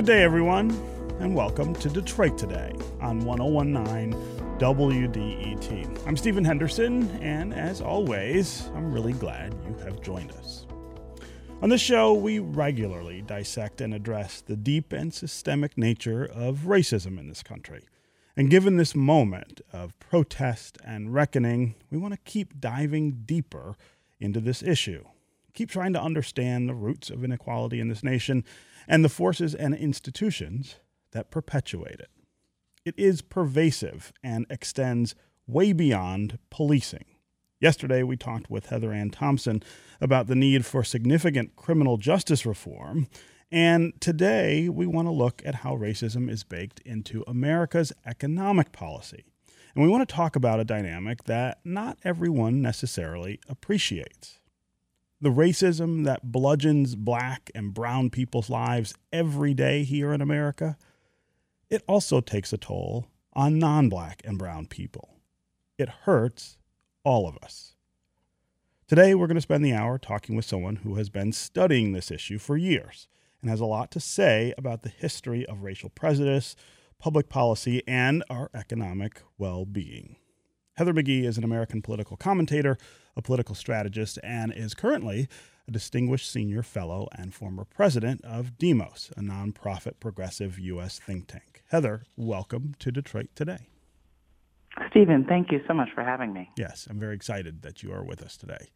Good day, everyone, and welcome to Detroit Today on 1019 WDET. I'm Stephen Henderson, and as always, I'm really glad you have joined us. On this show, we regularly dissect and address the deep and systemic nature of racism in this country. And given this moment of protest and reckoning, we want to keep diving deeper into this issue. Keep trying to understand the roots of inequality in this nation and the forces and institutions that perpetuate it. It is pervasive and extends way beyond policing. Yesterday, we talked with Heather Ann Thompson about the need for significant criminal justice reform. And today, we want to look at how racism is baked into America's economic policy. And we want to talk about a dynamic that not everyone necessarily appreciates. The racism that bludgeons black and brown people's lives every day here in America, it also takes a toll on non black and brown people. It hurts all of us. Today, we're going to spend the hour talking with someone who has been studying this issue for years and has a lot to say about the history of racial prejudice, public policy, and our economic well being. Heather McGhee is an American political commentator, a political strategist, and is currently a distinguished senior fellow and former president of Demos, a nonprofit progressive U.S. think tank. Heather, welcome to Detroit today. Stephen, thank you so much for having me. Yes, I'm very excited that you are with us today.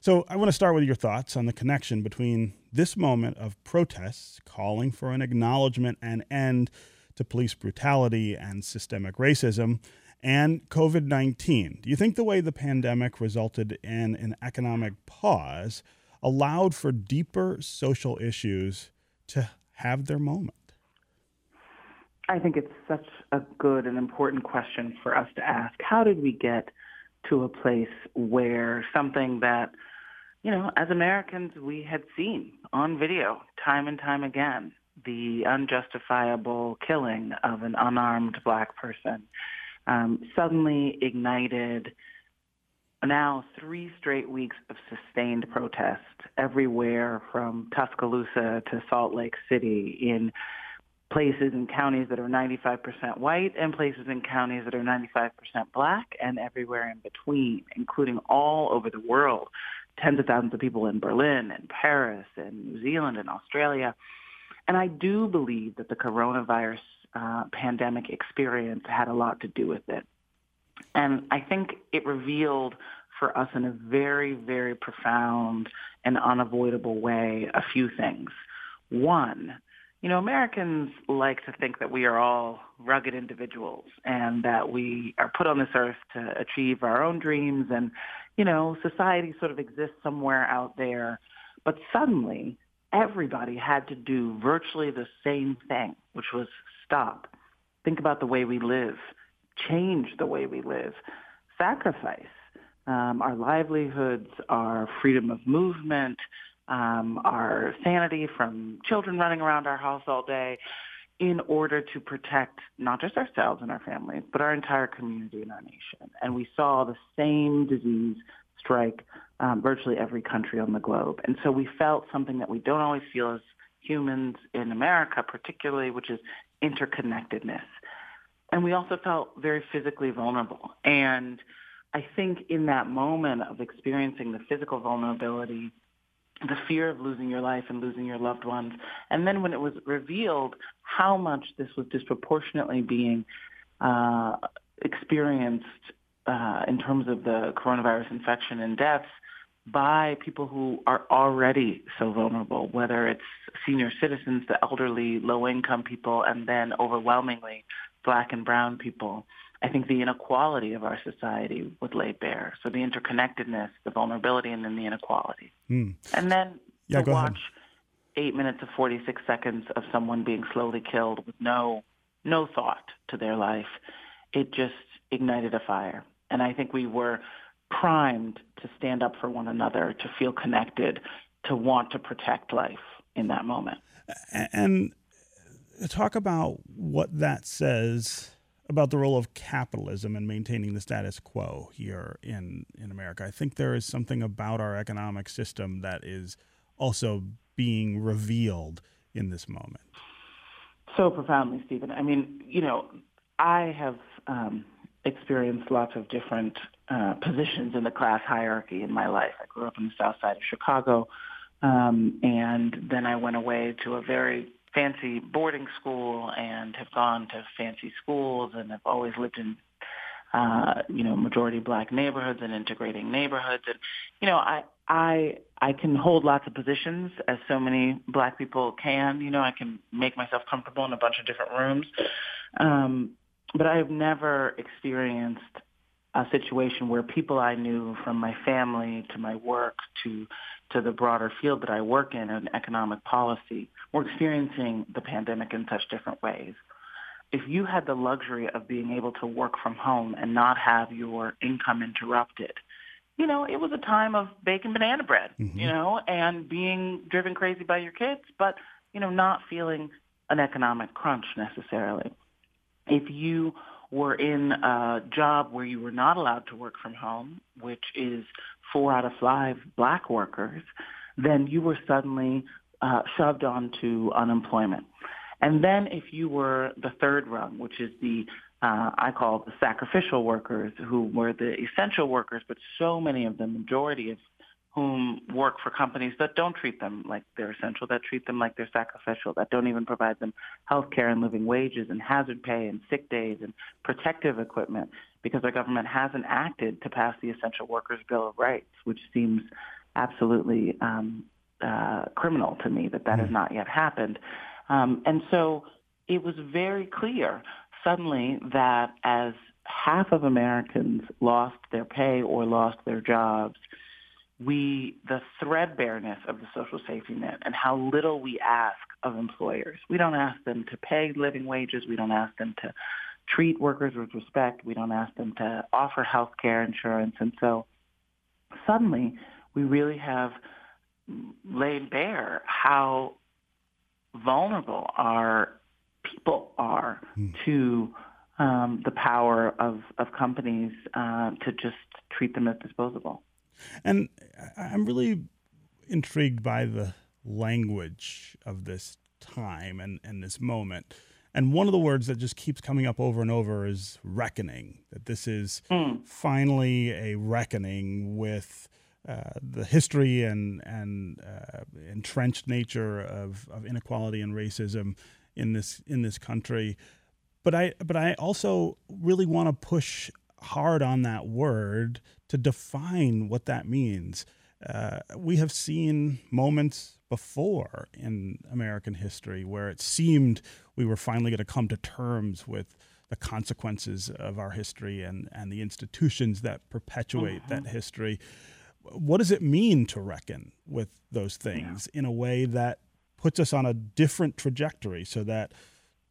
So, I want to start with your thoughts on the connection between this moment of protests calling for an acknowledgement and end to police brutality and systemic racism and COVID 19. Do you think the way the pandemic resulted in an economic pause allowed for deeper social issues to have their moment? I think it's such a good and important question for us to ask. How did we get to a place where something that, you know, as Americans we had seen on video time and time again, the unjustifiable killing of an unarmed black person, um, suddenly ignited now three straight weeks of sustained protest everywhere from Tuscaloosa to Salt Lake City in places and counties that are 95% white and places and counties that are 95% black and everywhere in between, including all over the world. Tens of thousands of people in Berlin and Paris and New Zealand and Australia. And I do believe that the coronavirus uh, pandemic experience had a lot to do with it. And I think it revealed for us in a very, very profound and unavoidable way a few things. One, you know, Americans like to think that we are all rugged individuals and that we are put on this earth to achieve our own dreams and, you know, society sort of exists somewhere out there. But suddenly, everybody had to do virtually the same thing, which was stop, think about the way we live, change the way we live, sacrifice um, our livelihoods, our freedom of movement, um, our sanity from children running around our house all day in order to protect not just ourselves and our families, but our entire community and our nation. And we saw the same disease strike um, virtually every country on the globe. And so we felt something that we don't always feel as humans in America, particularly, which is interconnectedness. And we also felt very physically vulnerable. And I think in that moment of experiencing the physical vulnerability, the fear of losing your life and losing your loved ones, and then when it was revealed how much this was disproportionately being uh, experienced uh, in terms of the coronavirus infection and deaths by people who are already so vulnerable, whether it's senior citizens, the elderly, low-income people, and then overwhelmingly black and brown people. I think the inequality of our society was laid bare. So the interconnectedness, the vulnerability, and then the inequality. Mm. And then yeah, to watch ahead. eight minutes of 46 seconds of someone being slowly killed with no, no thought to their life, it just ignited a fire. And I think we were primed to stand up for one another, to feel connected, to want to protect life in that moment. And talk about what that says about the role of capitalism in maintaining the status quo here in, in America. I think there is something about our economic system that is also being revealed in this moment. So profoundly, Stephen. I mean, you know, I have um, experienced lots of different uh, positions in the class hierarchy in my life. I grew up in the south side of Chicago, um, and then I went away to a very fancy boarding school and have gone to fancy schools and have always lived in uh, you know, majority black neighborhoods and integrating neighborhoods. And, you know, I, I, I can hold lots of positions as so many black people can. You know, I can make myself comfortable in a bunch of different rooms. Um, but I have never experienced a situation where people I knew from my family to my work to to the broader field that I work in in economic policy were experiencing the pandemic in such different ways if you had the luxury of being able to work from home and not have your income interrupted, you know, it was a time of baking banana bread, mm-hmm. you know, and being driven crazy by your kids, but, you know, not feeling an economic crunch necessarily. If you were in a job where you were not allowed to work from home, which is four out of five black workers, then you were suddenly uh, shoved onto unemployment. And then if you were the third rung, which is the uh, I call the sacrificial workers, who were the essential workers, but so many of the majority of whom work for companies that don't treat them like they're essential, that treat them like they're sacrificial, that don't even provide them health care and living wages and hazard pay and sick days and protective equipment because our government hasn't acted to pass the Essential Workers Bill of Rights, which seems absolutely um, uh, criminal to me that that mm-hmm. has not yet happened. Um, and so it was very clear suddenly that as half of Americans lost their pay or lost their jobs, we the threadbareness of the social safety net and how little we ask of employers. We don't ask them to pay living wages. We don't ask them to treat workers with respect. We don't ask them to offer health care insurance. And so suddenly we really have laid bare how vulnerable our people are mm. to um, the power of, of companies uh, to just treat them as disposable. And I'm really intrigued by the language of this time and, and this moment. And one of the words that just keeps coming up over and over is reckoning. That this is mm. finally a reckoning with uh, the history and and uh, entrenched nature of, of inequality and racism in this in this country. But I but I also really want to push hard on that word to define what that means. Uh, we have seen moments before in American history where it seemed we were finally going to come to terms with the consequences of our history and, and the institutions that perpetuate mm-hmm. that history what does it mean to reckon with those things yeah. in a way that puts us on a different trajectory so that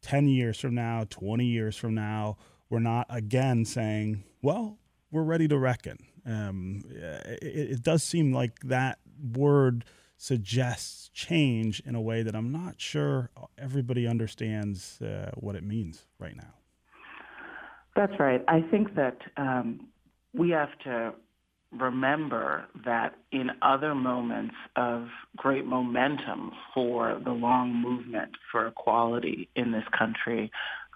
10 years from now, 20 years from now, we're not again saying, well, we're ready to reckon. Um, it, it, does seem like that word suggests change in a way that I'm not sure everybody understands uh, what it means right now. That's right. I think that um, we have to remember that in other moments of great momentum for the long movement for equality in this country,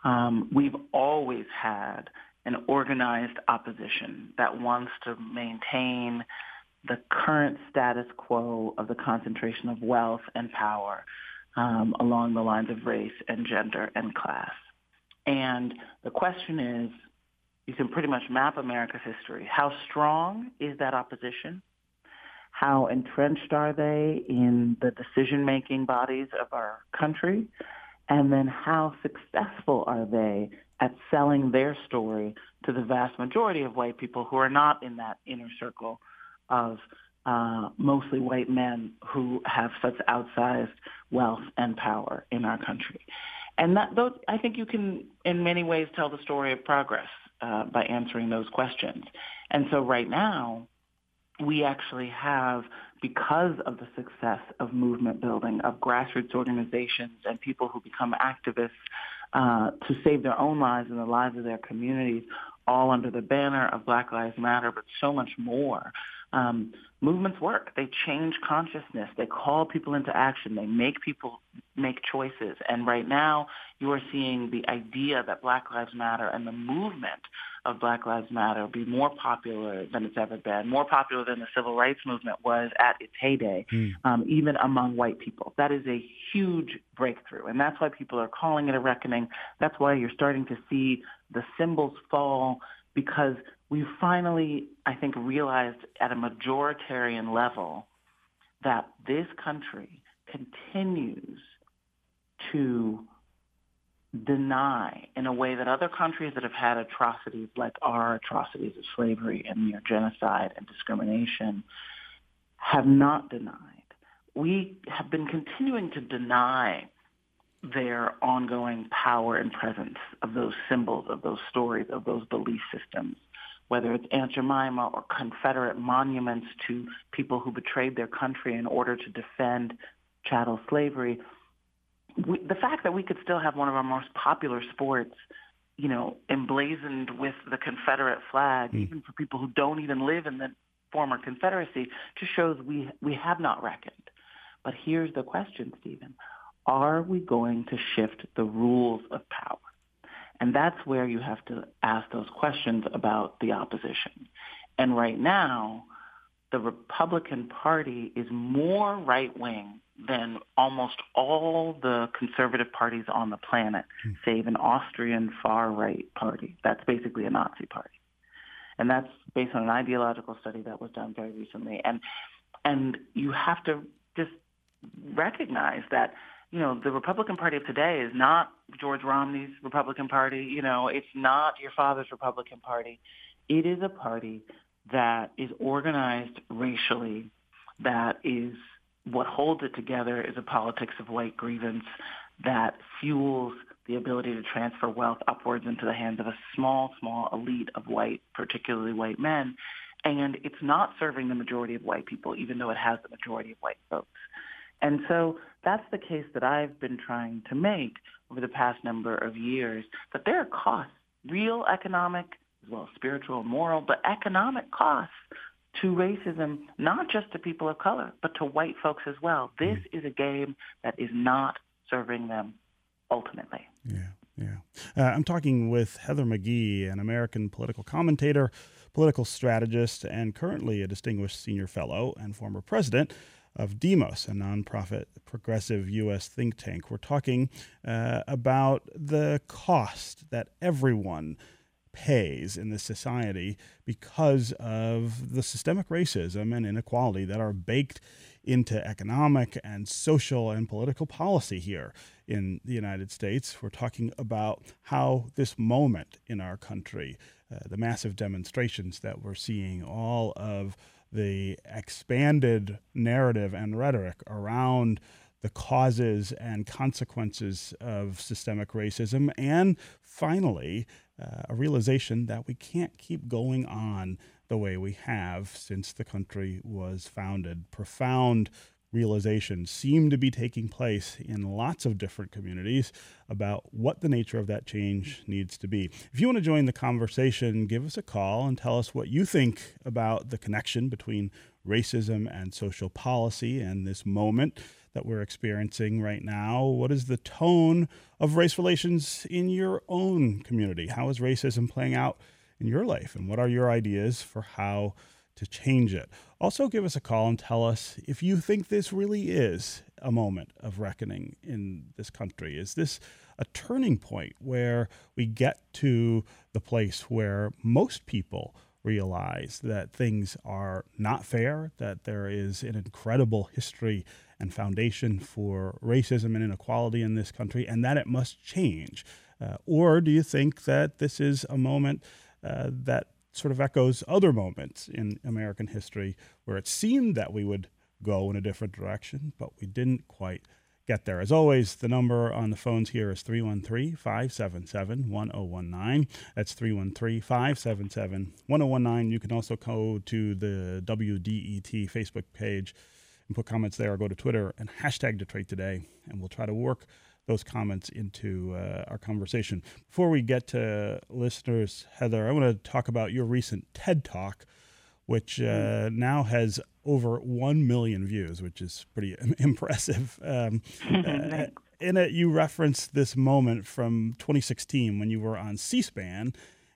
um, we've always had an organized opposition that wants to maintain the current status quo of the concentration of wealth and power um, along the lines of race and gender and class. And the question is, you can pretty much map America's history. How strong is that opposition? How entrenched are they in the decision-making bodies of our country? And then how successful are they at selling their story to the vast majority of white people who are not in that inner circle of uh, mostly white men who have such outsized wealth and power in our country. And that, I think you can, in many ways, tell the story of progress uh, by answering those questions. And so right now, we actually have, because of the success of movement building, of grassroots organizations and people who become activists uh, to save their own lives and the lives of their communities, all under the banner of Black Lives Matter, but so much more. Um, movements work. They change consciousness. They call people into action. They make people make choices. And right now, you are seeing the idea that Black Lives Matter and the movement of Black Lives Matter be more popular than it's ever been, more popular than the civil rights movement was at its heyday, mm. um, even among white people. That is a huge breakthrough. And that's why people are calling it a reckoning. That's why you're starting to see the symbols fall because we finally, I think, realized at a majoritarian level that this country continues to deny in a way that other countries that have had atrocities like our atrocities of slavery and near genocide and discrimination have not denied. We have been continuing to deny their ongoing power and presence of those symbols, of those stories, of those belief systems, whether it's Aunt Jemima or Confederate monuments to people who betrayed their country in order to defend chattel slavery. We, the fact that we could still have one of our most popular sports, you know, emblazoned with the Confederate flag, mm. even for people who don't even live in the former Confederacy, just shows we we have not reckoned. But here's the question, Stephen are we going to shift the rules of power? And that's where you have to ask those questions about the opposition. And right now, the Republican Party is more right-wing than almost all the conservative parties on the planet, mm. save an Austrian far-right party. That's basically a Nazi party. And that's based on an ideological study that was done very recently. And, and you have to just recognize that you know, the Republican Party of today is not George Romney's Republican Party. You know, it's not your father's Republican Party. It is a party that is organized racially, that is what holds it together is a politics of white grievance that fuels the ability to transfer wealth upwards into the hands of a small, small elite of white, particularly white men. And it's not serving the majority of white people, even though it has the majority of white folks. And so that's the case that I've been trying to make over the past number of years, that there are costs, real economic, as well as spiritual, and moral, but economic costs to racism, not just to people of color, but to white folks as well. This mm. is a game that is not serving them ultimately. Yeah, yeah. Uh, I'm talking with Heather McGhee, an American political commentator, political strategist, and currently a distinguished senior fellow and former president of Demos, a nonprofit progressive U.S. think tank. We're talking uh, about the cost that everyone pays in this society because of the systemic racism and inequality that are baked into economic and social and political policy here in the United States. We're talking about how this moment in our country, uh, the massive demonstrations that we're seeing, all of the expanded narrative and rhetoric around the causes and consequences of systemic racism, and finally, uh, a realization that we can't keep going on the way we have since the country was founded. Profound realizations seem to be taking place in lots of different communities about what the nature of that change needs to be. If you want to join the conversation, give us a call and tell us what you think about the connection between racism and social policy and this moment that we're experiencing right now. What is the tone of race relations in your own community? How is racism playing out in your life? And what are your ideas for how to change it? Also, give us a call and tell us if you think this really is a moment of reckoning in this country. Is this a turning point where we get to the place where most people realize that things are not fair, that there is an incredible history and foundation for racism and inequality in this country, and that it must change? Uh, or do you think that this is a moment uh, that sort of echoes other moments in American history where it seemed that we would go in a different direction, but we didn't quite get there. As always, the number on the phones here is 313 577 1019. That's 313 577 1019. You can also go to the WDET Facebook page and put comments there, or go to Twitter and hashtag Detroit Today, and we'll try to work those comments into uh, our conversation. Before we get to listeners, Heather, I want to talk about your recent TED Talk, which uh, now has over 1 million views, which is pretty impressive. Um, uh, in it, you referenced this moment from 2016 when you were on C SPAN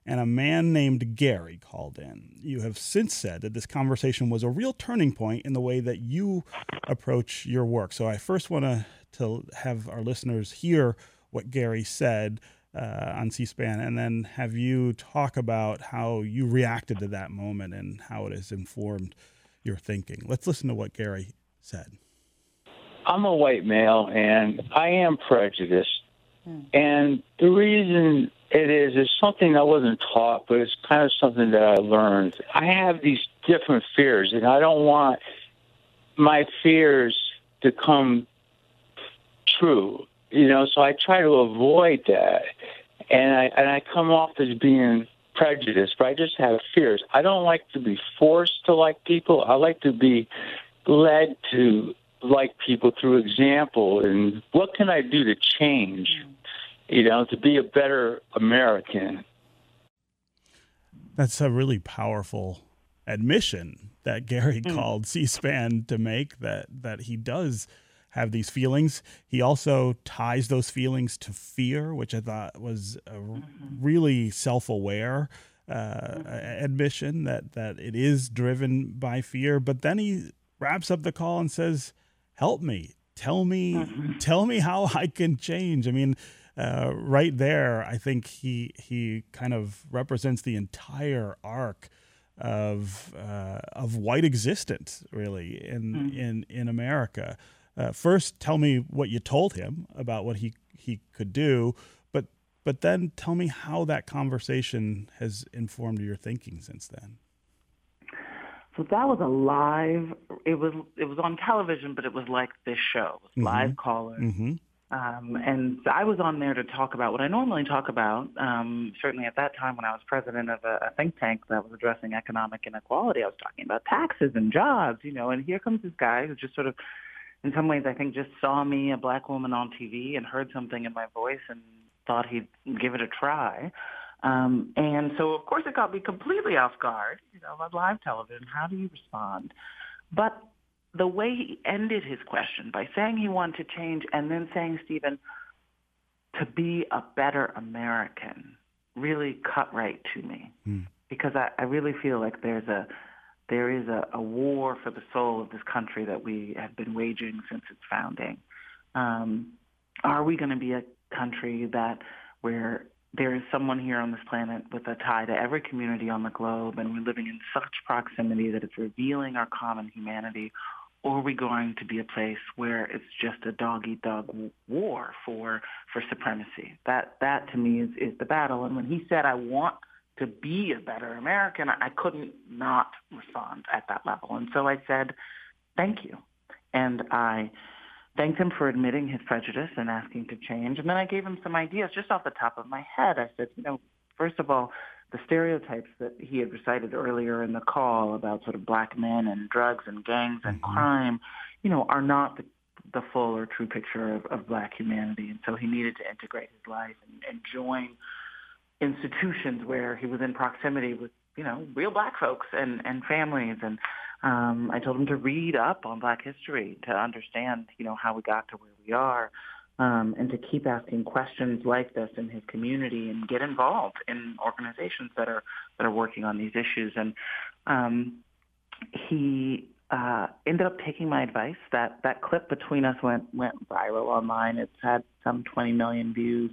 and a man named Gary called in. You have since said that this conversation was a real turning point in the way that you approach your work. So I first want to to have our listeners hear what Gary said uh, on C-SPAN, and then have you talk about how you reacted to that moment and how it has informed your thinking. Let's listen to what Gary said. I'm a white male, and I am prejudiced, and the reason it is is something I wasn't taught, but it's kind of something that I learned. I have these different fears, and I don't want my fears to come true. You know, so I try to avoid that, and I and I come off as being prejudiced, but I just have fears. I don't like to be forced to like people. I like to be led to like people through example. And what can I do to change? You know, to be a better American. That's a really powerful admission that Gary mm. called C-SPAN to make that that he does have these feelings. He also ties those feelings to fear, which I thought was a mm-hmm. really self-aware uh, mm-hmm. admission that that it is driven by fear. But then he wraps up the call and says, "Help me, tell me, mm-hmm. tell me how I can change." I mean. Uh, right there, I think he he kind of represents the entire arc of uh, of white existence, really, in mm. in in America uh, first tell me what you told him about what he he could do, but but then tell me how that conversation has informed your thinking since then. So that was a live. It was it was on television, but it was like this show, mm-hmm. live caller. Mm-hmm. Um, and I was on there to talk about what I normally talk about. Um, certainly at that time when I was president of a, a think tank that was addressing economic inequality, I was talking about taxes and jobs, you know, and here comes this guy who just sort of in some ways, I think just saw me, a black woman on TV, and heard something in my voice and thought he'd give it a try. Um, and so, of course, it got me completely off guard. You know, on live television, how do you respond? But the way he ended his question by saying he wanted to change and then saying, Stephen, to be a better American really cut right to me mm. because I, I really feel like there's a there is a, a war for the soul of this country that we have been waging since its founding. Um, are we going to be a country that where there is someone here on this planet with a tie to every community on the globe and we're living in such proximity that it's revealing our common humanity? Or are we going to be a place where it's just a dog eat dog war for for supremacy? That that to me is, is the battle. And when he said, I want to be a better American, I couldn't not respond at that level. And so I said, thank you. And I thanked him for admitting his prejudice and asking to change. And then I gave him some ideas just off the top of my head. I said, you know, first of all, the stereotypes that he had recited earlier in the call about sort of black men and drugs and gangs and mm-hmm. crime, you know, are not the, the full or true picture of, of black humanity. And so he needed to integrate his life and, and join institutions where he was in proximity with, you know, real black folks and, and families. And um, I told him to read up on black history to understand, you know, how we got to where we are. Um, and to keep asking questions like this in his community and get involved in organizations that are that are working on these issues. And um, he uh, ended up taking my advice. That that clip between us went went viral online. It's had some 20 million views,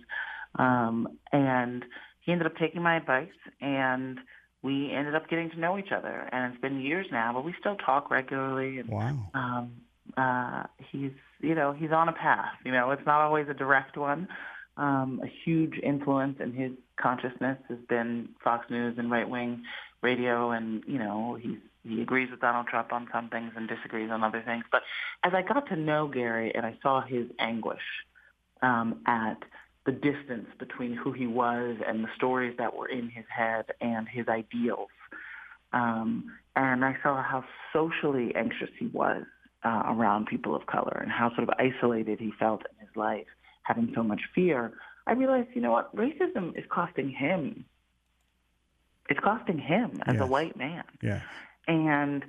um, and he ended up taking my advice and we ended up getting to know each other. And it's been years now but we still talk regularly and wow. um uh he's you know he's on a path you know it's not always a direct one. Um a huge influence in his consciousness has been fox news and right wing radio and you know he's he agrees with Donald Trump on some things and disagrees on other things. But as I got to know Gary and I saw his anguish um at the distance between who he was and the stories that were in his head and his ideals. Um, and I saw how socially anxious he was uh, around people of color and how sort of isolated he felt in his life, having so much fear. I realized, you know what, racism is costing him. It's costing him as yes. a white man. Yeah. And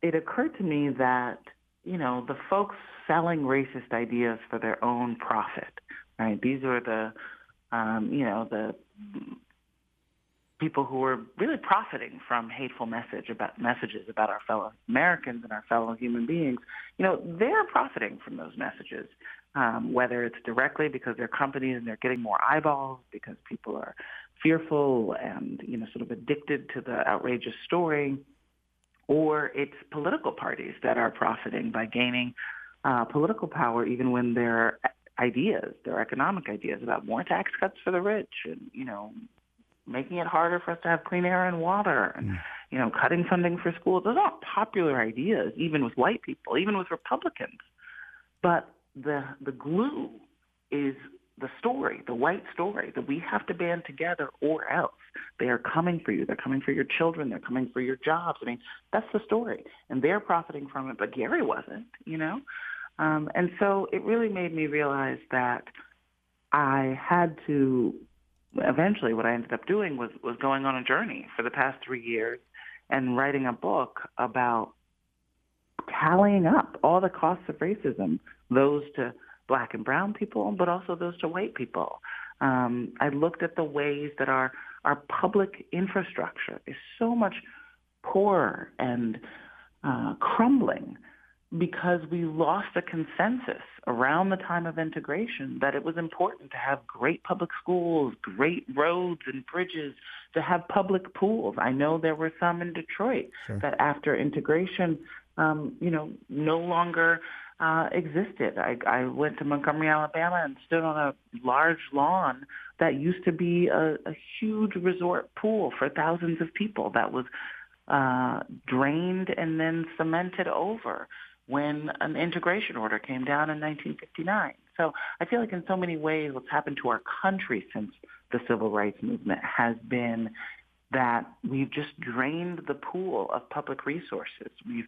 it occurred to me that, you know, the folks selling racist ideas for their own profit, right? These are the, um, you know, the people who are really profiting from hateful message about messages about our fellow Americans and our fellow human beings. You know, they're profiting from those messages, um, whether it's directly because they're companies and they're getting more eyeballs because people are fearful and you know sort of addicted to the outrageous story, or it's political parties that are profiting by gaining uh, political power, even when their ideas, their economic ideas about more tax cuts for the rich and you know making it harder for us to have clean air and water and mm. you know cutting funding for schools those aren't popular ideas even with white people even with republicans but the the glue is the story, the white story, that we have to band together or else. They are coming for you. They're coming for your children. They're coming for your jobs. I mean, that's the story. And they're profiting from it, but Gary wasn't, you know? Um, and so it really made me realize that I had to, eventually what I ended up doing was, was going on a journey for the past three years and writing a book about tallying up all the costs of racism, those to black and brown people, but also those to white people. Um, I looked at the ways that our our public infrastructure is so much poorer and uh, crumbling because we lost a consensus around the time of integration that it was important to have great public schools, great roads and bridges, to have public pools. I know there were some in Detroit sure. that after integration, um, you know, no longer uh, existed. I, I went to Montgomery, Alabama, and stood on a large lawn that used to be a, a huge resort pool for thousands of people that was uh, drained and then cemented over when an integration order came down in 1959. So I feel like in so many ways what's happened to our country since the civil rights movement has been that we've just drained the pool of public resources. We've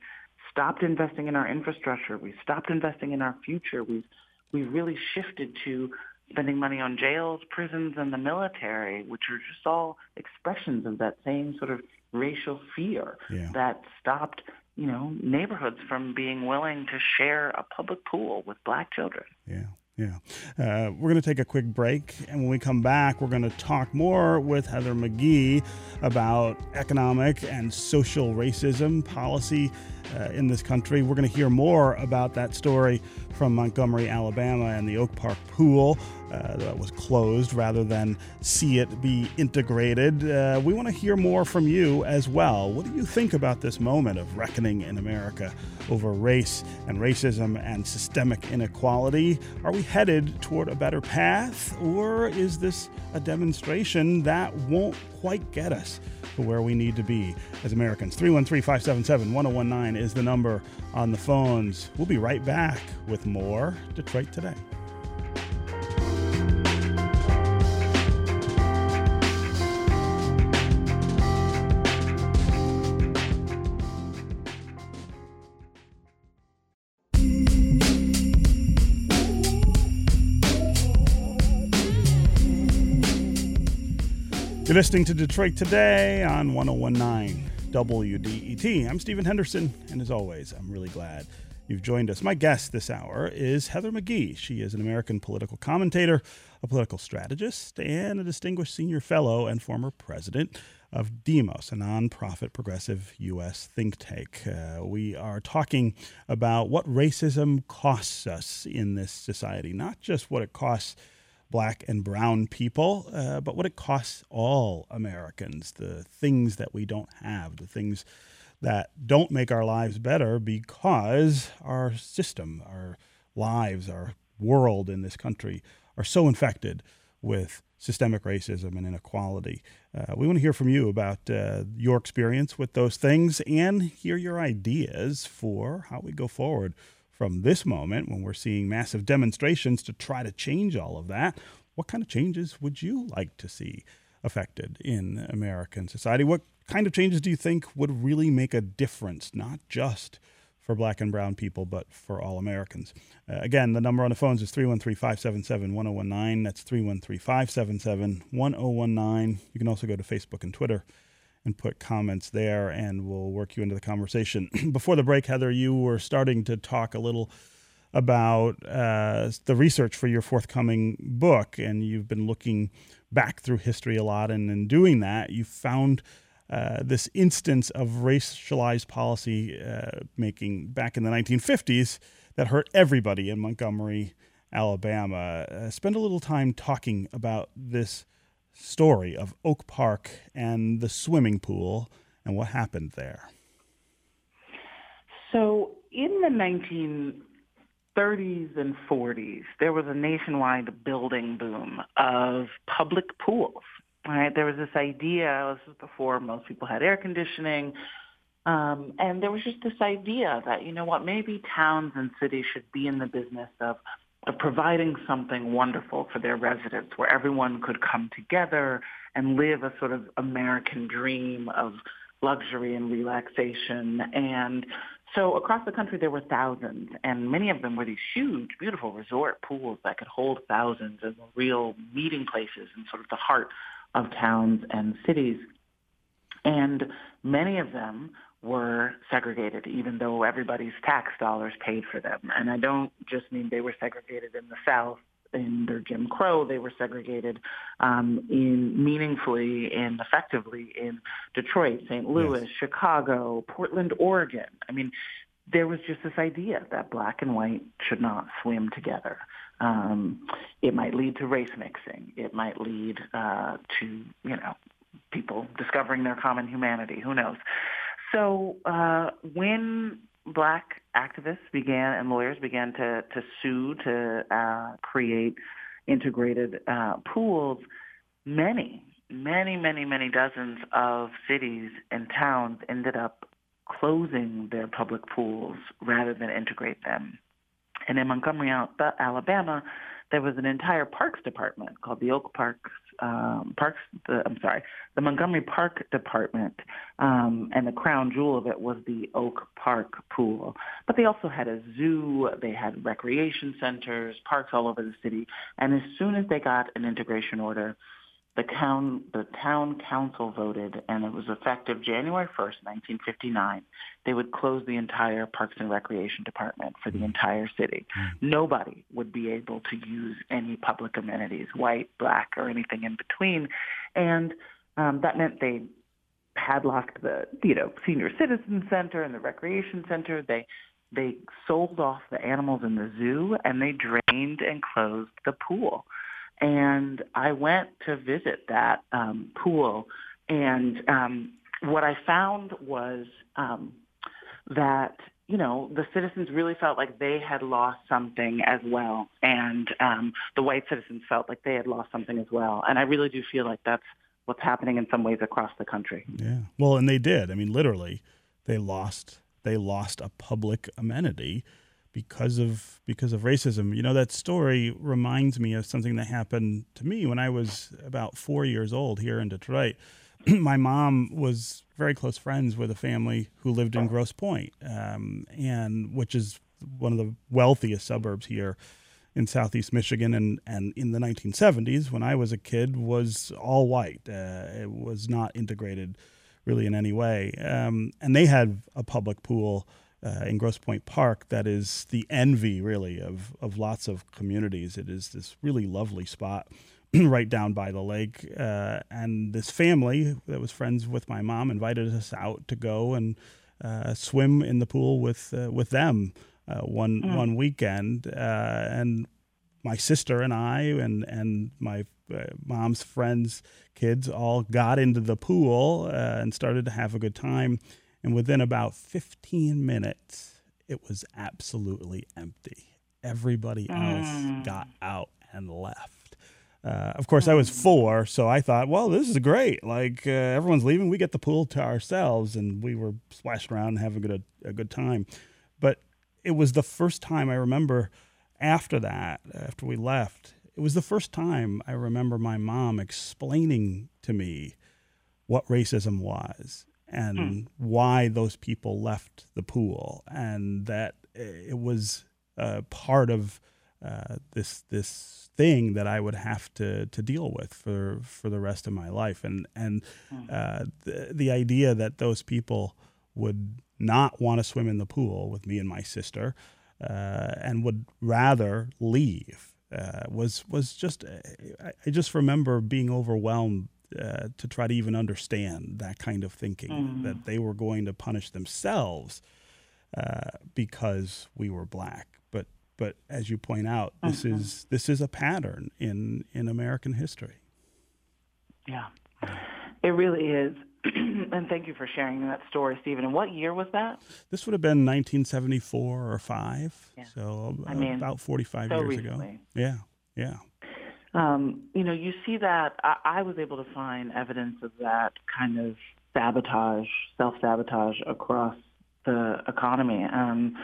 stopped investing in our infrastructure. We've stopped investing in our future. We've we've really shifted to spending money on jails, prisons, and the military, which are just all expressions of that same sort of racial fear yeah. that stopped, you know, neighborhoods from being willing to share a public pool with black children. Yeah. Yeah. Uh, we're going to take a quick break. And when we come back, we're going to talk more with Heather McGhee about economic and social racism policy uh, in this country. We're going to hear more about that story from Montgomery, Alabama, and the Oak Park pool uh, that was closed rather than see it be integrated. Uh, we want to hear more from you as well. What do you think about this moment of reckoning in America over race and racism and systemic inequality? Are we headed toward a better path, or is this a demonstration that won't quite get us? to where we need to be as Americans. 313 577 1019 is the number on the phones. We'll be right back with more Detroit Today. You're listening to Detroit Today on 1019 WDET. I'm Stephen Henderson, and as always, I'm really glad you've joined us. My guest this hour is Heather McGhee. She is an American political commentator, a political strategist, and a distinguished senior fellow and former president of Demos, a nonprofit progressive U.S. think tank. Uh, we are talking about what racism costs us in this society, not just what it costs black and brown people, uh, but what it costs all Americans, the things that we don't have, the things that don't make our lives better because our system, our lives, our world in this country are so infected with systemic racism and inequality. Uh, we want to hear from you about uh, your experience with those things and hear your ideas for how we go forward from this moment when we're seeing massive demonstrations to try to change all of that, what kind of changes would you like to see affected in American society? What kind of changes do you think would really make a difference, not just for black and brown people, but for all Americans? Uh, again, the number on the phones is 313 577 1019. That's 313 577 1019. You can also go to Facebook and Twitter and put comments there, and we'll work you into the conversation. Before the break, Heather, you were starting to talk a little about uh, the research for your forthcoming book, and you've been looking back through history a lot, and in doing that, you found. Uh, this instance of racialized policy uh, making back in the 1950s that hurt everybody in Montgomery, Alabama. Uh, spend a little time talking about this story of Oak Park and the swimming pool and what happened there. So, in the 1930s and 40s, there was a nationwide building boom of public pools. Right? There was this idea, this was before most people had air conditioning, um, and there was just this idea that, you know what, maybe towns and cities should be in the business of of providing something wonderful for their residents where everyone could come together and live a sort of American dream of luxury and relaxation. And so across the country, there were thousands, and many of them were these huge, beautiful resort pools that could hold thousands and real meeting places in sort of the heart of towns and cities. And many of them were segregated, even though everybody's tax dollars paid for them. And I don't just mean they were segregated in the South under Jim Crow. They were segregated um, in meaningfully and effectively in Detroit, St. Louis, yes. Chicago, Portland, Oregon. I mean, there was just this idea that black and white should not swim together. Um, it might lead to race mixing. It might lead uh, to, you know, people discovering their common humanity. Who knows? So uh, when black activists began and lawyers began to, to sue to uh, create integrated uh, pools, many, many, many, many dozens of cities and towns ended up closing their public pools rather than integrate them. And in Montgomery, Alabama, there was an entire parks department called the Oak Parks um, Parks. The, I'm sorry, the Montgomery Park Department, um, and the crown jewel of it was the Oak Park Pool. But they also had a zoo. They had recreation centers, parks all over the city. And as soon as they got an integration order, the town, the town council voted, and it was effective January 1st, 1959. They would close the entire Parks and Recreation Department for the entire city. Nobody would be able to use any public amenities, white, black, or anything in between. And um, that meant they padlocked the, you know, senior citizen center and the recreation center. They they sold off the animals in the zoo, and they drained and closed the pool. And I went to visit that um, pool, and um, what I found was um, that you know the citizens really felt like they had lost something as well, and um, the white citizens felt like they had lost something as well. And I really do feel like that's what's happening in some ways across the country. Yeah, well, and they did. I mean, literally, they lost they lost a public amenity because of because of racism. You know that story reminds me of something that happened to me when I was about 4 years old here in Detroit. My mom was very close friends with a family who lived in Grosse Pointe, um, and which is one of the wealthiest suburbs here in southeast Michigan, and, and in the 1970s, when I was a kid, was all white. Uh, it was not integrated really in any way, um, and they had a public pool uh, in Grosse Pointe Park that is the envy, really, of, of lots of communities. It is this really lovely spot right down by the lake. Uh, and this family that was friends with my mom invited us out to go and uh, swim in the pool with, uh, with them uh, one, mm. one weekend. Uh, and my sister and I and, and my mom's friends' kids all got into the pool and started to have a good time and within about 15 minutes, it was absolutely empty. Everybody else mm. got out and left. Uh, of course, I was mm. four, so I thought, well, this is great. Like uh, everyone's leaving, we get the pool to ourselves, and we were splashing around and having a good, a good time. But it was the first time I remember after that, after we left, it was the first time I remember my mom explaining to me what racism was and hmm. why those people left the pool, and that it was uh, part of uh, this this thing that I would have to to deal with for for the rest of my life, and and hmm. uh, the the idea that those people would not want to swim in the pool with me and my sister, uh, and would rather leave uh, was was just I, I, just remember being overwhelmed uh, to try to even understand that kind of thinking mm. that they were going to punish themselves uh, because we were black. But but as you point out, this mm-hmm. is this is a pattern in in American history. Yeah, it really is. and thank you for sharing that story, Stephen. And what year was that? This would have been 1974 or five. Yeah. So uh, I mean, about 45 so years recently. ago. Yeah, yeah. Um, you know, you see that. I, I was able to find evidence of that kind of sabotage, self sabotage across the economy. Um,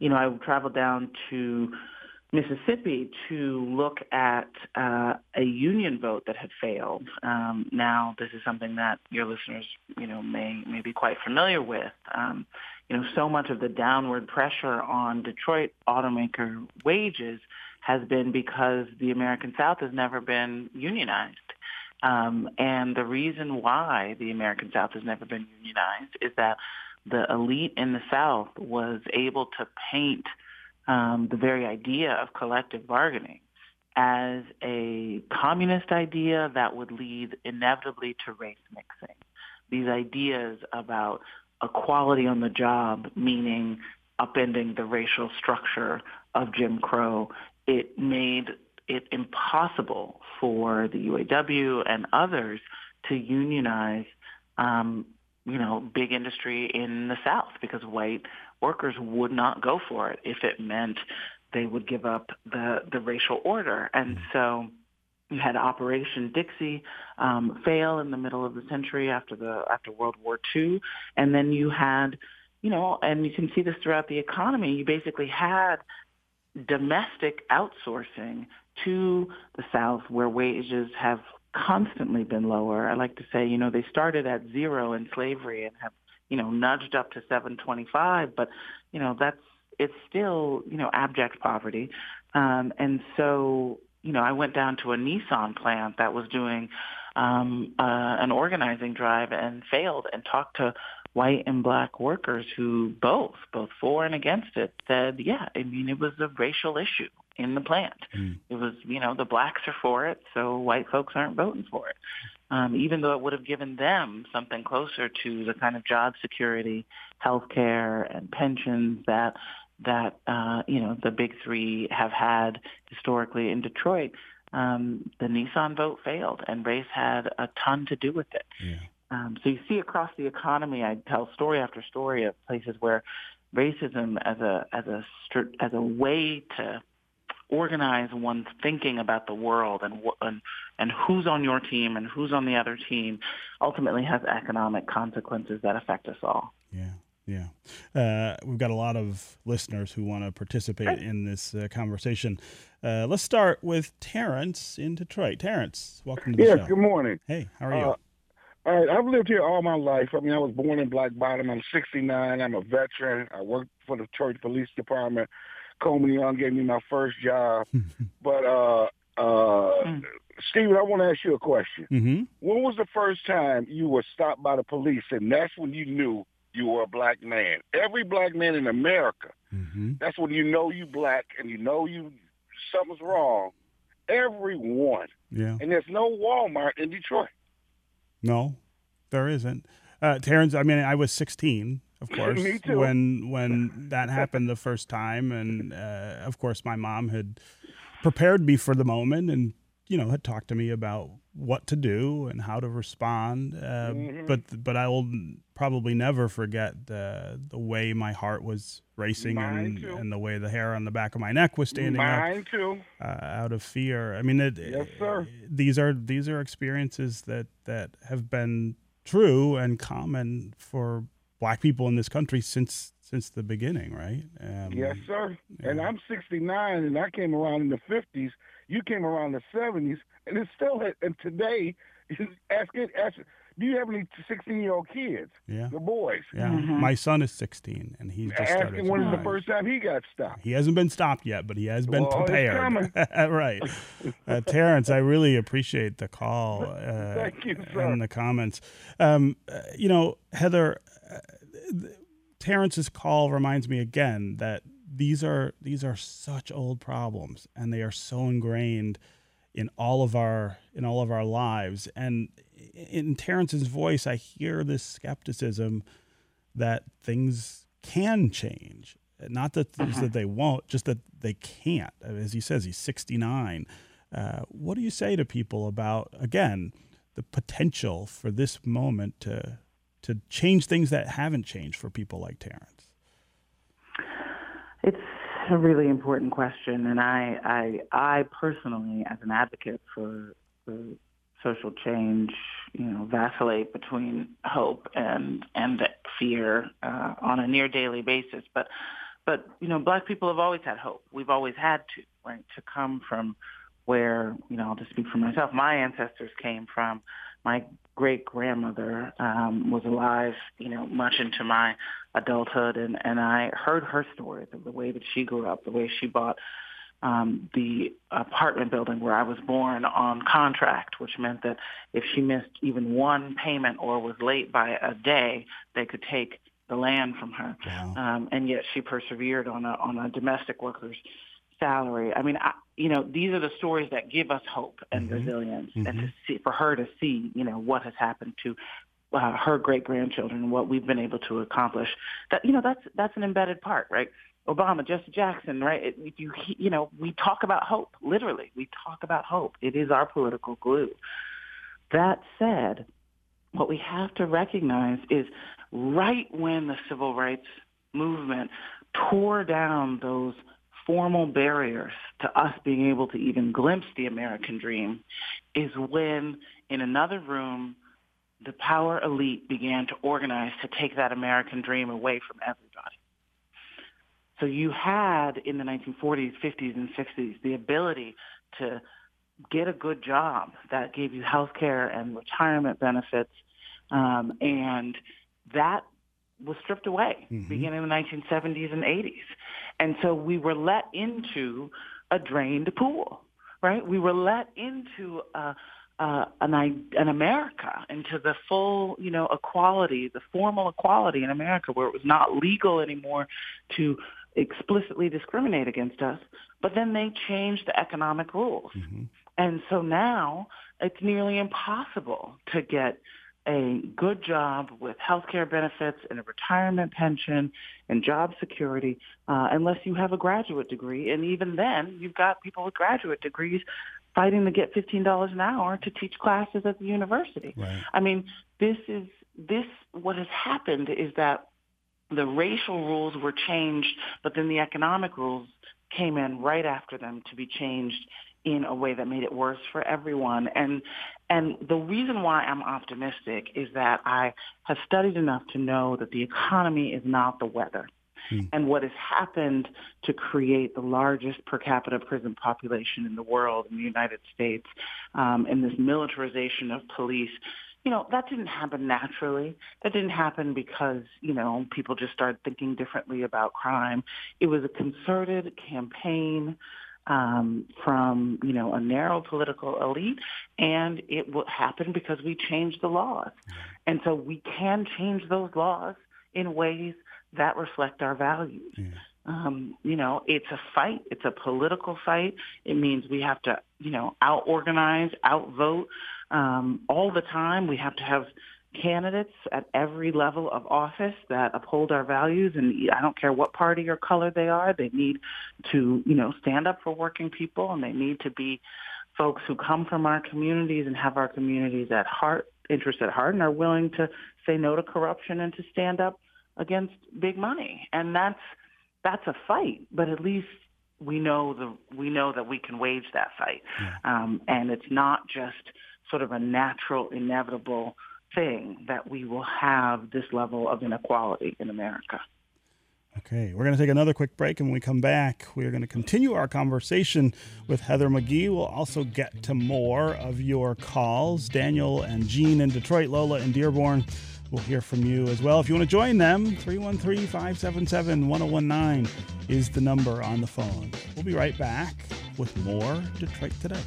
you know, I traveled down to Mississippi to look at uh, a union vote that had failed. Um, now, this is something that your listeners, you know, may may be quite familiar with. Um, you know, so much of the downward pressure on Detroit automaker wages has been because the American South has never been unionized. Um, and the reason why the American South has never been unionized is that the elite in the South was able to paint um, the very idea of collective bargaining as a communist idea that would lead inevitably to race mixing. These ideas about equality on the job, meaning upending the racial structure of Jim Crow, it made it impossible for the UAW and others to unionize, um, you know, big industry in the South because white workers would not go for it if it meant they would give up the, the racial order. And so you had Operation Dixie um, fail in the middle of the century after the after World War II, and then you had, you know, and you can see this throughout the economy. You basically had domestic outsourcing to the South, where wages have constantly been lower. I like to say, you know, they started at zero in slavery and have you know, nudged up to 725, but, you know, that's, it's still, you know, abject poverty. Um, and so, you know, I went down to a Nissan plant that was doing um, uh, an organizing drive and failed and talked to white and black workers who both, both for and against it, said, yeah, I mean, it was a racial issue in the plant. Mm. It was, you know, the blacks are for it, so white folks aren't voting for it um, even though it would have given them something closer to the kind of job security, health care, and pensions that that uh, you know the big three have had historically in Detroit. Um, the Nissan vote failed, and race had a ton to do with it. Yeah. Um, so you see across the economy, I tell story after story of places where racism as a as a as a way to organize one's thinking about the world and, and and who's on your team and who's on the other team ultimately has economic consequences that affect us all. Yeah. Yeah. Uh, we've got a lot of listeners who want to participate in this uh, conversation. Uh, let's start with Terrence in Detroit. Terrence, welcome to the yes, show. good morning. Hey, how are you? All right, I've lived here all my life. I mean, I was born in Black Bottom. I'm 69. I'm a veteran. I worked for the Detroit Police Department. Coleman Young gave me my first job. but uh, uh, mm. Stephen, I want to ask you a question. Mm-hmm. When was the first time you were stopped by the police, and that's when you knew you were a black man? Every black man in America, mm-hmm. that's when you know you black and you know you something's wrong. Everyone. Yeah. And there's no Walmart in Detroit. No, there isn't. Uh, Terrence, I mean, I was 16 of course, when when that happened the first time, and uh, of course, my mom had prepared me for the moment, and you know, had talked to me about what to do and how to respond. Uh, mm-hmm. But but I will probably never forget the the way my heart was racing and, and the way the hair on the back of my neck was standing Mine up too. Uh, out of fear. I mean, it, yes, sir. These are these are experiences that that have been true and common for black people in this country since since the beginning, right? Um, yes, sir. Yeah. And I'm 69, and I came around in the 50s. You came around the 70s, and it's still hit and today. Ask it. Ask Do you have any 16 year old kids? Yeah. The boys. Yeah. My son is 16 and he's just Ask started. him when is the first time he got stopped. He hasn't been stopped yet, but he has been Well, prepared. coming. right. Uh, Terrence, I really appreciate the call uh, Thank you, sir. and the comments. Um, uh, you know, Heather, uh, th- Terrence's call reminds me again that these are these are such old problems and they are so ingrained in all of our in all of our lives. And in Terrence's voice I hear this skepticism that things can change. Not that that they won't just that they can't. As he says he's 69 uh, what do you say to people about again the potential for this moment to to change things that haven't changed for people like Terrence a really important question, and I, I, I personally, as an advocate for, for social change, you know, vacillate between hope and and fear uh, on a near daily basis. But, but you know, black people have always had hope. We've always had to, right, to come from where you know, I'll just speak for myself. My ancestors came from. My great grandmother um, was alive, you know, much into my adulthood, and and I heard her stories of the way that she grew up, the way she bought um, the apartment building where I was born on contract, which meant that if she missed even one payment or was late by a day, they could take the land from her. Wow. Um, and yet she persevered on a on a domestic worker's salary. I mean, I, you know, these are the stories that give us hope and Mhm. resilience, and to Mhm. see for her to see, you know, what has happened to uh, her great grandchildren what we've been able to accomplish. That you know, that's that's an embedded part, right? Obama, Jesse Jackson, right? It, you you know, we talk about hope. Literally, we talk about hope. It is our political glue. That said, what we have to recognize is right when the civil rights movement tore down those formal barriers to us being able to even glimpse the American dream is when in another room the power elite began to organize to take that American dream away from everybody. So you had in the 1940s, 50s, and 60s the ability to get a good job that gave you health care and retirement benefits, um, and that was stripped away Mhm. beginning in the 1970s and 80s. And so we were let into a drained pool, right? We were let into a, uh, an, I- an America, into the full, you know, equality, the formal equality in America where it was not legal anymore to explicitly discriminate against us. But then they changed the economic rules. Mhm. And so now it's nearly impossible to get a good job with health care benefits and a retirement pension and job security uh, unless you have a graduate degree. And even then, you've got people with graduate degrees fighting to get $15 an hour to teach classes at the university. Right. I mean, this is this what has happened is that the racial rules were changed, but then the economic rules came in right after them to be changed in a way that made it worse for everyone. And and the reason why I'm optimistic is that I have studied enough to know that the economy is not the weather. Hmm. And what has happened to create the largest per capita prison population in the world, in the United States, um, and this militarization of police, you know, that didn't happen naturally. That didn't happen because, you know, people just started thinking differently about crime. It was a concerted campaign um, from, you know, a narrow political elite, and it will happen because we change the laws. And so we can change those laws in ways that reflect our values. Yeah. Um, you know, it's a fight. It's a political fight. It means we have to, you know, out organize, outvote um, all the time. We have to have candidates at every level of office that uphold our values, and I don't care what party or color they are. They need to, you know, stand up for working people, and they need to be folks who come from our communities and have our communities at heart, interests at heart, and are willing to say no to corruption and to stand up against big money. And that's that's a fight, but at least we know the we know that we can wage that fight, um, and it's not just sort of a natural, inevitable thing that we will have this level of inequality in America. Okay, we're going to take another quick break, and when we come back, we're going to continue our conversation with Heather McGhee. We'll also get to more of your calls. Daniel and Jean in Detroit, Lola in Dearborn. We'll hear from you as well. If you want to join them, 313 577 1019 is the number on the phone. We'll be right back with more Detroit Today.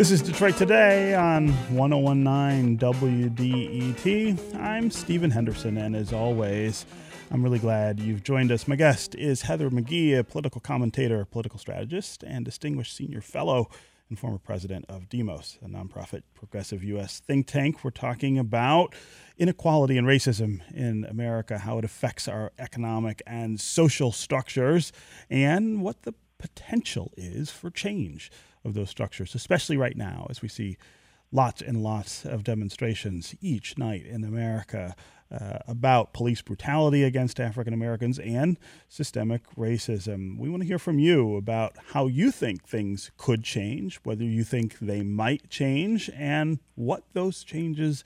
This is Detroit Today on 1019 WDET. I'm Stephen Henderson, and as always, I'm really glad you've joined us. My guest is Heather McGhee, a political commentator, political strategist, and distinguished senior fellow and former president of Demos, a nonprofit progressive U.S. think tank. We're talking about inequality and racism in America, how it affects our economic and social structures, and what the potential is for change of those structures, especially right now as we see lots and lots of demonstrations each night in America uh, about police brutality against African Americans and systemic racism. We want to hear from you about how you think things could change, whether you think they might change, and what those changes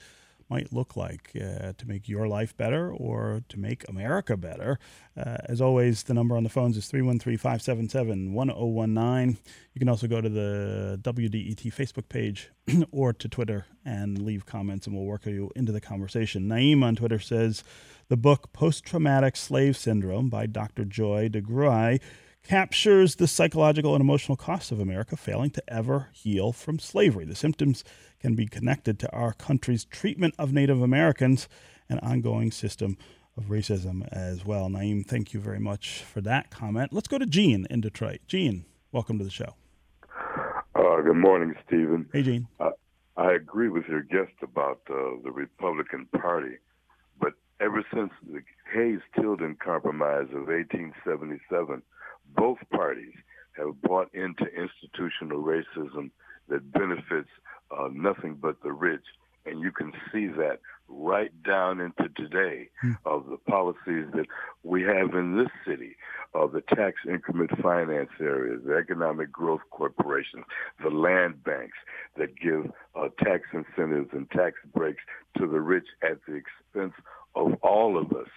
might look like uh, to make your life better or to make America better. Uh, as always, the number on the phones is 313 577 1019. You can also go to the WDET Facebook page or to Twitter and leave comments, and we'll work you into the conversation. Naeem on Twitter says the book Post Traumatic Slave Syndrome by Dr. Joy DeGruy captures the psychological and emotional costs of America failing to ever heal from slavery. The symptoms can be connected to our country's treatment of Native Americans and ongoing system of racism as well. Naeem, thank you very much for that comment. Let's go to Gene in Detroit. Gene, welcome to the show. Uh, good morning, Stephen. Hey, Gene. Uh, I agree with your guest about uh, the Republican Party, but ever since the Hayes-Tilden Compromise of 1877, both parties have bought into institutional racism that benefits uh, nothing but the rich. And you can see that right down into today hmm. of the policies that we have in this city, of the tax increment finance areas, the economic growth corporations, the land banks that give uh, tax incentives and tax breaks to the rich at the expense of all of us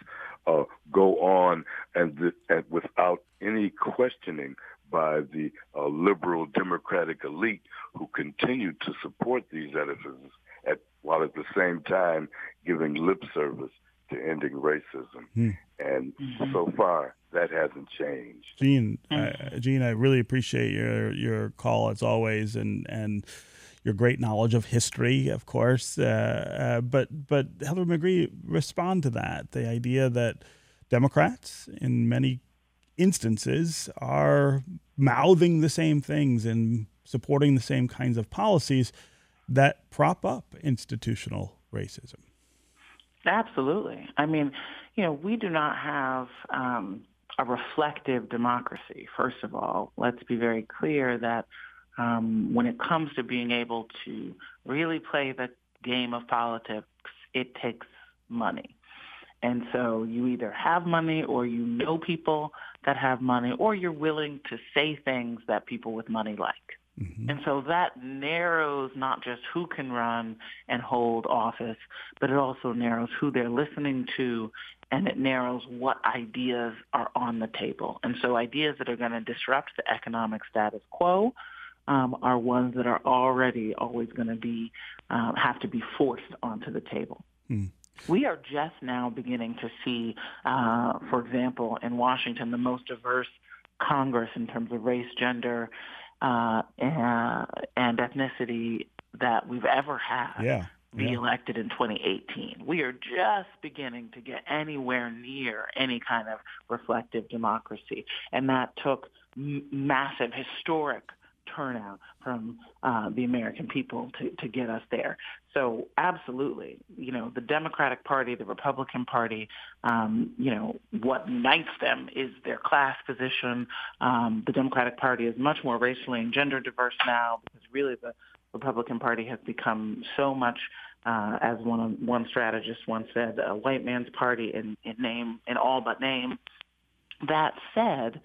uh, go on and, th- and without any questioning by the uh, liberal democratic elite who continue to support these edifices at, while at the same time giving lip service to ending racism. Hmm. And mm-hmm. so far, that hasn't changed. Gene, uh, Gene, I really appreciate your your call as always, and and your great knowledge of history, of course. Uh, uh, but but Heather McGhee respond to that the idea that Democrats, in many instances, are mouthing the same things and supporting the same kinds of policies that prop up institutional racism. Absolutely. I mean, you know, we do not have um, a reflective democracy. First of all, let's be very clear that um, when it comes to being able to really play the game of politics, it takes money. And so you either have money or you know people that have money or you're willing to say things that people with money like. Mm-hmm. And so that narrows not just who can run and hold office, but it also narrows who they're listening to and it narrows what ideas are on the table. And so ideas that are going to disrupt the economic status quo um, are ones that are already always going to be uh, have to be forced onto the table. Mm. We are just now beginning to see, uh, for example, in Washington, the most diverse Congress in terms of race, gender, uh, and, and ethnicity that we've ever had. Yeah be yeah. elected in 2018. We are just beginning to get anywhere near any kind of reflective democracy, and that took m- massive, historic turnout from uh, the American people to, to get us there. So absolutely, you know, the Democratic Party, the Republican Party, um, you know, what unites them is their class position. Um, the Democratic Party is much more racially and gender diverse now because really the Republican Party has become so much uh, as one one strategist once said, a white man's party in, in name, in all but name. That said,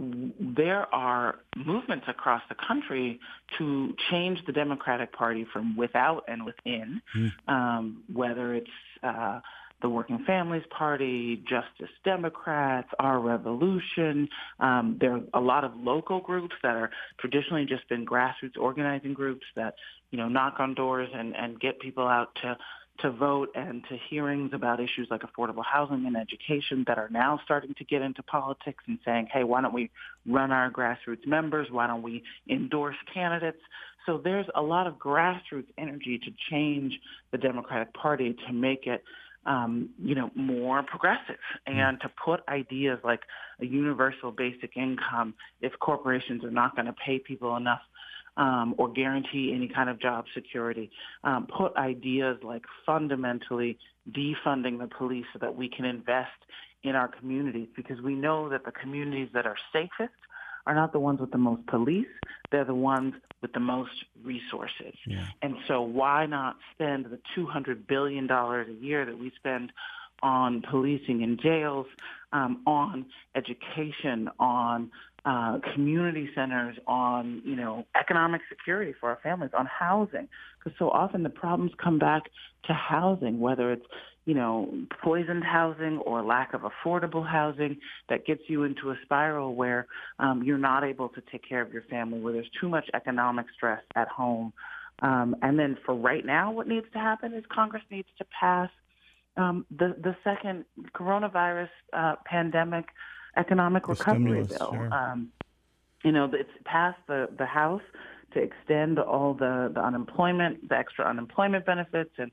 there are movements across the country to change the Democratic Party from without and within, mm. um, whether it's uh, the Working Families Party, Justice Democrats, Our Revolution. Um, there are a lot of local groups that are traditionally just been grassroots organizing groups that, you know, knock on doors and, and get people out to to vote and to hearings about issues like affordable housing and education that are now starting to get into politics and saying, hey, why don't we run our grassroots members? Why don't we endorse candidates? So there's a lot of grassroots energy to change the Democratic Party to make it um, you know, more progressive mm. and to put ideas like a universal basic income if corporations are not going to pay people enough um, or guarantee any kind of job security. Um, put ideas like fundamentally defunding the police so that we can invest in our communities because we know that the communities that are safest are not the ones with the most police. They're the ones with the most resources. Yeah. And so why not spend the $200 billion a year that we spend on policing in jails, um, on education, on uh, community centers, on you know economic security for our families, on housing, because so often the problems come back to housing, whether it's you know poisoned housing or lack of affordable housing that gets you into a spiral where um, you're not able to take care of your family, where there's too much economic stress at home. Um, and then for right now, what needs to happen is Congress needs to pass um, the the second coronavirus uh, pandemic economic the recovery bill. Sure. Um, you know, it's passed the, the House to extend all the, the unemployment, the extra unemployment benefits, and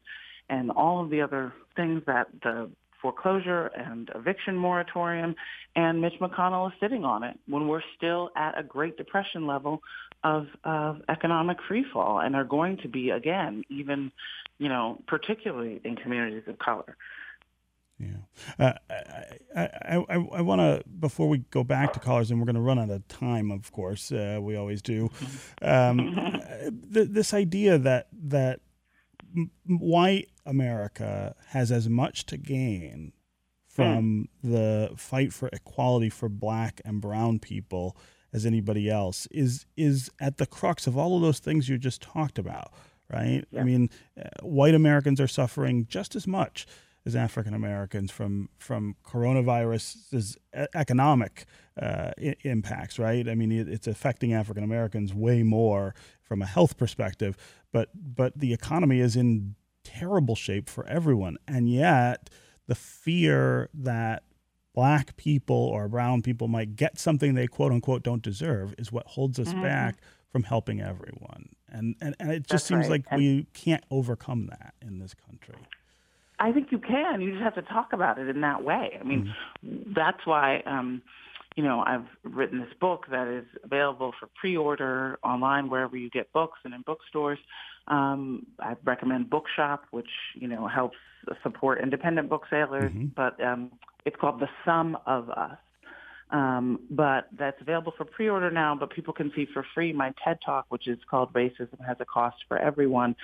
and all of the other things that the foreclosure and eviction moratorium, and Mitch McConnell is sitting on it when we're still at a Great Depression level of, of economic freefall and are going to be again, even, you know, particularly in communities of color. Yeah. Uh, I, I, I, I want to, before we go back to callers, and we're going to run out of time, of course, uh, we always do. Um, th- this idea that, that white America has as much to gain from mm. the fight for equality for black and brown people as anybody else is is at the crux of all of those things you just talked about right yeah. i mean uh, white americans are suffering just as much as African Americans from from coronavirus's economic uh, I- impacts, right? I mean, it, it's affecting African Americans way more from a health perspective, but but the economy is in terrible shape for everyone, and yet the fear that black people or brown people might get something they quote unquote don't deserve is what holds us mm-hmm. back from helping everyone. And, and, and it just That's seems right. like and we can't overcome that in this country. I think you can. You just have to talk about it in that way. I mean, mm-hmm. that's why, um, you know, I've written this book that is available for pre-order online wherever you get books and in bookstores. Um, I recommend Bookshop, which you know helps support independent booksellers. Mm-hmm. But um, it's called The Sum of Us. Um, but that's available for pre-order now, but people can see for free my TED Talk, which is called Racism Has a Cost for Everyone,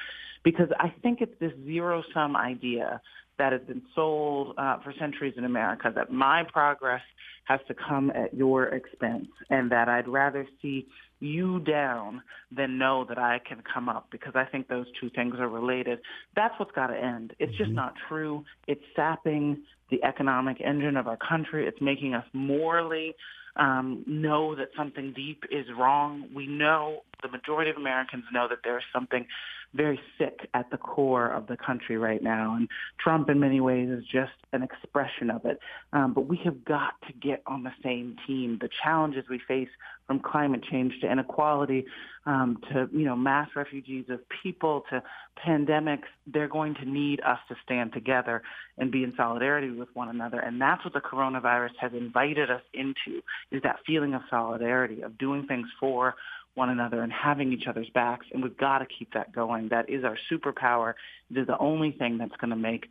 because I think it's this zero-sum idea that has been sold uh, for centuries in America that my progress has to come at your expense and that I'd rather see you down than know that I can come up because I think those two things are related. That's what's got to end. It's just mm-hmm. not true. It's sapping the economic engine of our country. It's making us morally um, know that something deep is wrong. We know the majority of Americans know that there is something very sick at the core of the country right now. And Trump, in many ways, is just an expression of it. Um, but we have got to get on the same team. The challenges we face from climate change to inequality um, to, you know, mass refugees of people to pandemics, they're going to need us to stand together and be in solidarity with one another. And that's what the coronavirus has invited us into, is that feeling of solidarity, of doing things for one another and having each other's backs. And we've got to keep that going. That is our superpower. It is the only thing that's going to make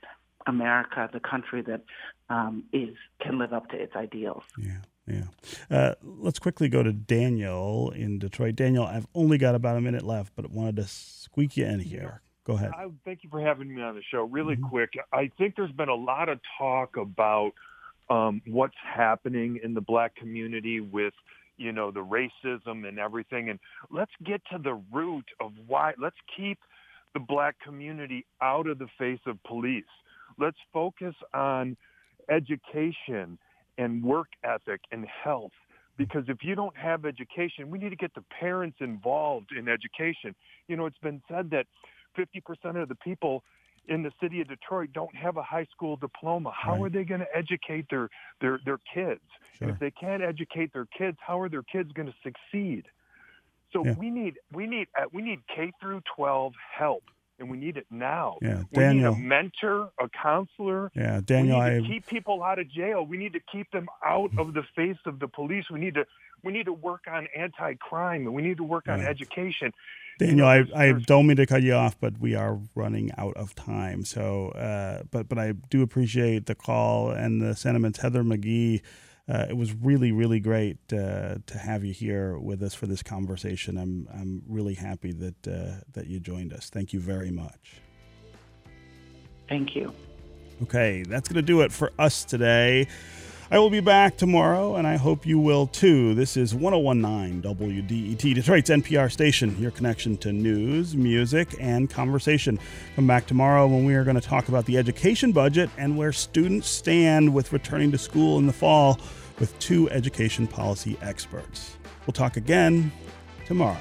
America the country that um, is can live up to its ideals. Yeah. Yeah. Uh, let's quickly go to Daniel in Detroit. Daniel, I've only got about a minute left, but wanted to squeak you in here. Go ahead. I, thank you for having me on the show. Really Mhm. quick, I think there's been a lot of talk about um, what's happening in the black community with, you know, the racism and everything. And let's get to the root of why. Let's keep the black community out of the face of police. Let's focus on education and work ethic and health. Because if you don't have education, we need to get the parents involved in education. You know, it's been said that 50% of the people in the city of Detroit don't have a high school diploma. How Right. are they going to educate their, their, their kids? Sure. if they can't educate their kids, how are their kids going to succeed? So Yeah. we need we need uh, we need K through 12 help, and we need it now. Yeah, We Daniel. need a mentor, a counselor. Yeah, Daniel, we need I to keep people out of jail. We need to keep them out of the face of the police. We need to we need to work on anti-crime, and we need to work on education. Daniel, I, I don't mean to cut you off, but we are running out of time. So, uh, but but I do appreciate the call and the sentiments, Heather McGhee. Uh, it was really, really great uh, to have you here with us for this conversation. I'm I'm really happy that uh, that you joined us. Thank you very much. Thank you. Okay, that's going to do it for us today. I will be back tomorrow, and I hope you will too. This is 1019 WDET, Detroit's NPR station, your connection to news, music, and conversation. Come back tomorrow when we are going to talk about the education budget and where students stand with returning to school in the fall with two education policy experts. We'll talk again tomorrow.